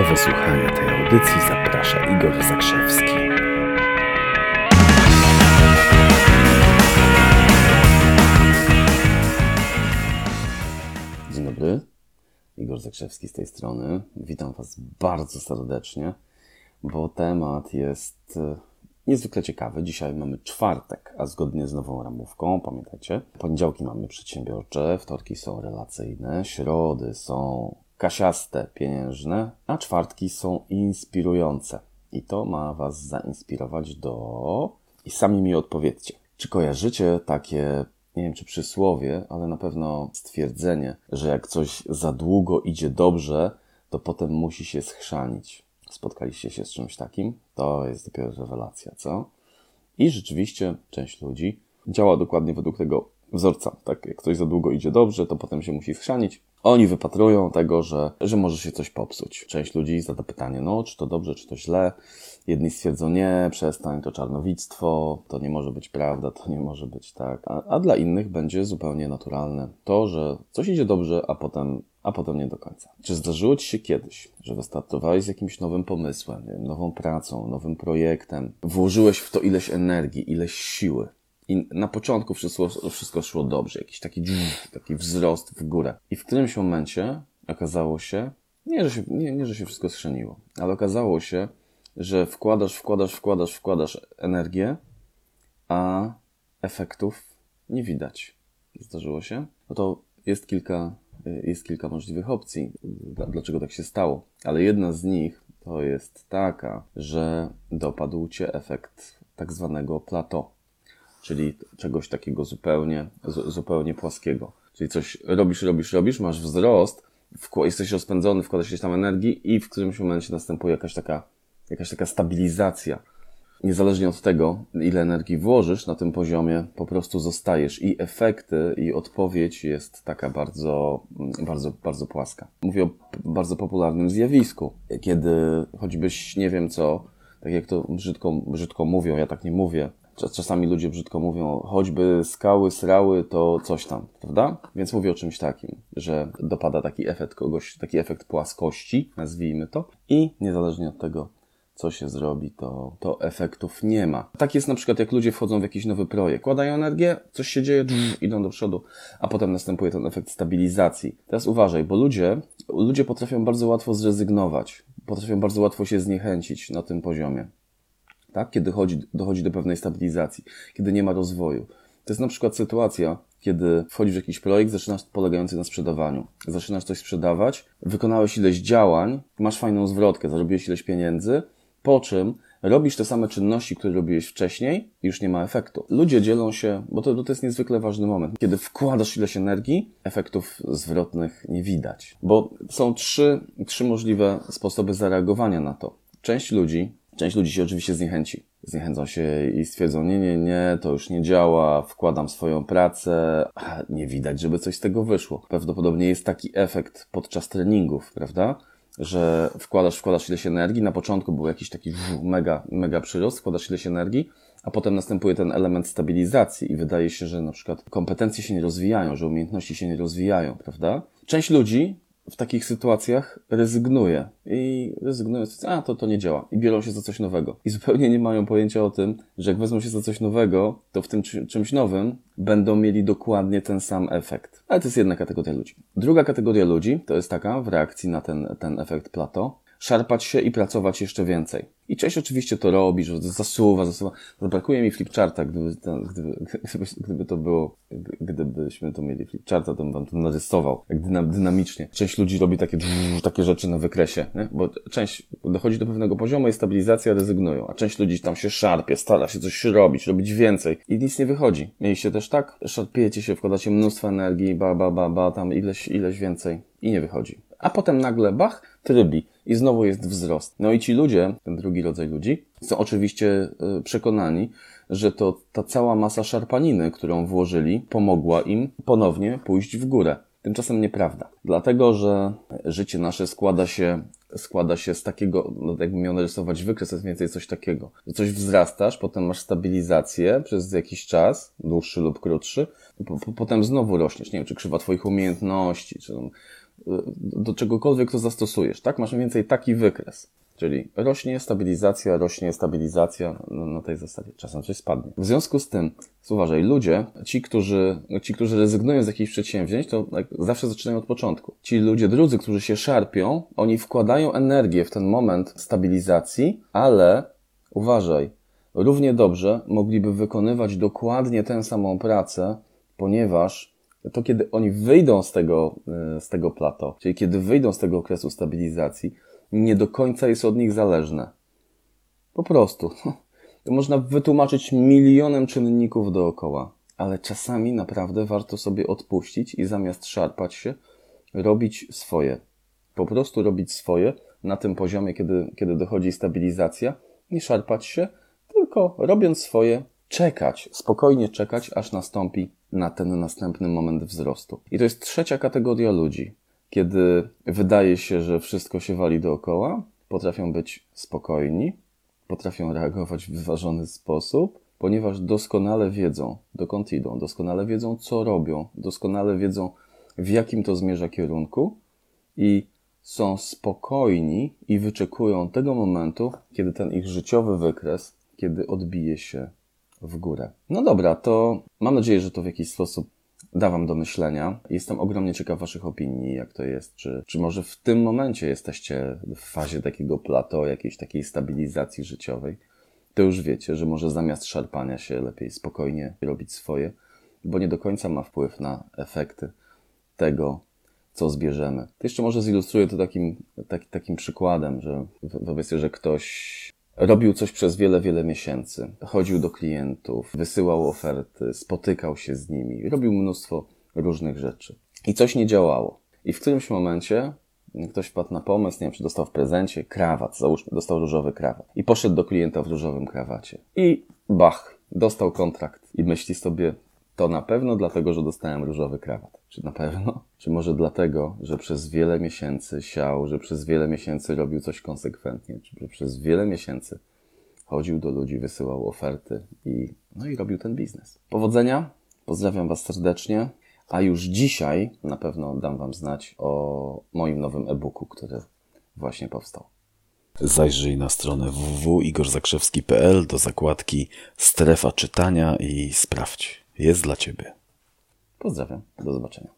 Do wysłuchania tej audycji zaprasza Igor Zakrzewski. Dzień dobry, Igor Zakrzewski z tej strony. Witam Was bardzo serdecznie, bo temat jest e, niezwykle ciekawy. Dzisiaj mamy czwartek, a zgodnie z nową ramówką, pamiętajcie, poniedziałki mamy przedsiębiorcze, wtorki są relacyjne, środy są kasiaste, pieniężne, a czwartki są inspirujące. I to ma Was zainspirować do... I sami mi odpowiedzcie. Czy kojarzycie takie, nie wiem czy przysłowie, ale na pewno stwierdzenie, że jak coś za długo idzie dobrze, to potem musi się schrzanić. Spotkaliście się z czymś takim? To jest dopiero rewelacja, co? I rzeczywiście część ludzi działa dokładnie według tego wzorca. Tak, jak coś za długo idzie dobrze, to potem się musi schrzanić. Oni wypatrują tego, że, że może się coś popsuć. Część ludzi zada pytanie, no, czy to dobrze, czy to źle. Jedni stwierdzą, nie, przestań, to czarnowictwo, to nie może być prawda, to nie może być tak. A, a dla innych będzie zupełnie naturalne to, że coś idzie dobrze, a potem, a potem nie do końca. Czy zdarzyło Ci się kiedyś, że wystartowałeś z jakimś nowym pomysłem, nową pracą, nowym projektem, włożyłeś w to ileś energii, ileś siły, i na początku wszystko, wszystko szło dobrze, jakiś taki, taki wzrost w górę. I w którymś momencie okazało się, nie że się, nie, nie, że się wszystko schrzeniło, ale okazało się, że wkładasz, wkładasz, wkładasz, wkładasz energię, a efektów nie widać. Zdarzyło się? No to jest kilka, jest kilka możliwych opcji, dlaczego tak się stało. Ale jedna z nich to jest taka, że dopadł Cię efekt tak zwanego plateau czyli czegoś takiego zupełnie, zupełnie płaskiego. Czyli coś robisz, robisz, robisz, masz wzrost, jesteś rozpędzony, wkładasz się tam energii i w którymś momencie następuje jakaś taka, jakaś taka stabilizacja. Niezależnie od tego, ile energii włożysz na tym poziomie, po prostu zostajesz i efekty, i odpowiedź jest taka bardzo, bardzo, bardzo płaska. Mówię o bardzo popularnym zjawisku, kiedy choćbyś nie wiem co, tak jak to brzydko, brzydko mówią, ja tak nie mówię, czasami ludzie brzydko mówią, choćby skały, srały, to coś tam, prawda? Więc mówię o czymś takim, że dopada taki efekt kogoś, taki efekt płaskości, nazwijmy to, i niezależnie od tego, co się zrobi, to, to efektów nie ma. Tak jest na przykład, jak ludzie wchodzą w jakiś nowy projekt, kładają energię, coś się dzieje, idą do przodu, a potem następuje ten efekt stabilizacji. Teraz uważaj, bo ludzie, ludzie potrafią bardzo łatwo zrezygnować, potrafią bardzo łatwo się zniechęcić na tym poziomie tak? kiedy chodzi, dochodzi do pewnej stabilizacji, kiedy nie ma rozwoju. To jest na przykład sytuacja, kiedy wchodzisz w jakiś projekt, zaczynasz polegający na sprzedawaniu. Zaczynasz coś sprzedawać, wykonałeś ileś działań, masz fajną zwrotkę, zarobiłeś ileś pieniędzy, po czym robisz te same czynności, które robiłeś wcześniej i już nie ma efektu. Ludzie dzielą się, bo to, to jest niezwykle ważny moment. Kiedy wkładasz ileś energii, efektów zwrotnych nie widać. Bo są trzy, trzy możliwe sposoby zareagowania na to. Część ludzi Część ludzi się oczywiście zniechęci. Zniechęcą się i stwierdzą, nie, nie, nie, to już nie działa, wkładam swoją pracę, nie widać, żeby coś z tego wyszło. Prawdopodobnie jest taki efekt podczas treningów, prawda? Że wkładasz, wkładasz ileś energii, na początku był jakiś taki mega, mega przyrost, wkładasz ileś energii, a potem następuje ten element stabilizacji i wydaje się, że na przykład kompetencje się nie rozwijają, że umiejętności się nie rozwijają, prawda? Część ludzi w takich sytuacjach rezygnuje i rezygnują, a to, to nie działa i biorą się za coś nowego. I zupełnie nie mają pojęcia o tym, że jak wezmą się za coś nowego, to w tym czymś nowym będą mieli dokładnie ten sam efekt. Ale to jest jedna kategoria ludzi. Druga kategoria ludzi to jest taka w reakcji na ten, ten efekt plato, szarpać się i pracować jeszcze więcej. I część oczywiście to robi, że zasuwa, zasuwa. Brakuje mi flipcharta, gdyby, gdyby, gdyby, gdyby to było, gdybyśmy to mieli flipcharta, to bym wam to narysował, jak dynamicznie. Część ludzi robi takie, takie rzeczy na wykresie, nie? bo część dochodzi do pewnego poziomu i stabilizacja rezygnują, a część ludzi tam się szarpie, stara się coś robić, robić więcej i nic nie wychodzi. Mieliście też tak? Szarpiecie się, wkładacie mnóstwo energii, ba, ba, ba, ba, tam ileś, ileś więcej i nie wychodzi. A potem nagle, bach, trybi i znowu jest wzrost. No i ci ludzie, ten drugi rodzaj ludzi, są oczywiście y, przekonani, że to ta cała masa szarpaniny, którą włożyli, pomogła im ponownie pójść w górę. Tymczasem nieprawda. Dlatego, że życie nasze składa się, składa się z takiego, no jakby miał narysować wykres, to jest więcej coś takiego. Że coś wzrastasz, potem masz stabilizację przez jakiś czas, dłuższy lub krótszy, po, po, potem znowu rośniesz. Nie wiem, czy krzywa twoich umiejętności, czy do czegokolwiek to zastosujesz, tak? Masz mniej więcej taki wykres. Czyli rośnie stabilizacja, rośnie stabilizacja no, na tej zasadzie. Czasem coś spadnie. W związku z tym, uważaj, ludzie, ci którzy, ci, którzy rezygnują z jakichś przedsięwzięć, to zawsze zaczynają od początku. Ci ludzie drudzy, którzy się szarpią, oni wkładają energię w ten moment stabilizacji, ale uważaj, równie dobrze mogliby wykonywać dokładnie tę samą pracę, ponieważ to kiedy oni wyjdą z tego, e, z tego plato, czyli kiedy wyjdą z tego okresu stabilizacji, nie do końca jest od nich zależne. Po prostu. To można wytłumaczyć milionem czynników dookoła, ale czasami naprawdę warto sobie odpuścić i zamiast szarpać się, robić swoje. Po prostu robić swoje na tym poziomie, kiedy, kiedy dochodzi stabilizacja, nie szarpać się, tylko robiąc swoje, czekać, spokojnie czekać, aż nastąpi na ten następny moment wzrostu. I to jest trzecia kategoria ludzi kiedy wydaje się, że wszystko się wali dookoła, potrafią być spokojni, potrafią reagować w wyważony sposób, ponieważ doskonale wiedzą, dokąd idą, doskonale wiedzą, co robią, doskonale wiedzą, w jakim to zmierza kierunku i są spokojni i wyczekują tego momentu, kiedy ten ich życiowy wykres, kiedy odbije się w górę. No dobra, to mam nadzieję, że to w jakiś sposób da Wam do myślenia. Jestem ogromnie ciekaw Waszych opinii, jak to jest. Czy, czy może w tym momencie jesteście w fazie takiego plato, jakiejś takiej stabilizacji życiowej? To już wiecie, że może zamiast szarpania się lepiej spokojnie robić swoje, bo nie do końca ma wpływ na efekty tego, co zbierzemy. To jeszcze może zilustruję to takim, tak, takim przykładem, że wyobraź sobie, że ktoś Robił coś przez wiele, wiele miesięcy. Chodził do klientów, wysyłał oferty, spotykał się z nimi, robił mnóstwo różnych rzeczy. I coś nie działało. I w którymś momencie ktoś wpadł na pomysł, nie wiem, czy dostał w prezencie krawat, załóżmy, dostał różowy krawat. I poszedł do klienta w różowym krawacie. I bach, dostał kontrakt. I myśli sobie, to na pewno dlatego, że dostałem różowy krawat. Czy na pewno? Czy może dlatego, że przez wiele miesięcy siał, że przez wiele miesięcy robił coś konsekwentnie, czy że przez wiele miesięcy chodził do ludzi, wysyłał oferty i, no i robił ten biznes. Powodzenia, pozdrawiam Was serdecznie, a już dzisiaj na pewno dam Wam znać o moim nowym e-booku, który właśnie powstał. Zajrzyj na stronę www.igorzakrzewski.pl do zakładki Strefa czytania i sprawdź. Jest dla Ciebie. Pozdrawiam. Do zobaczenia.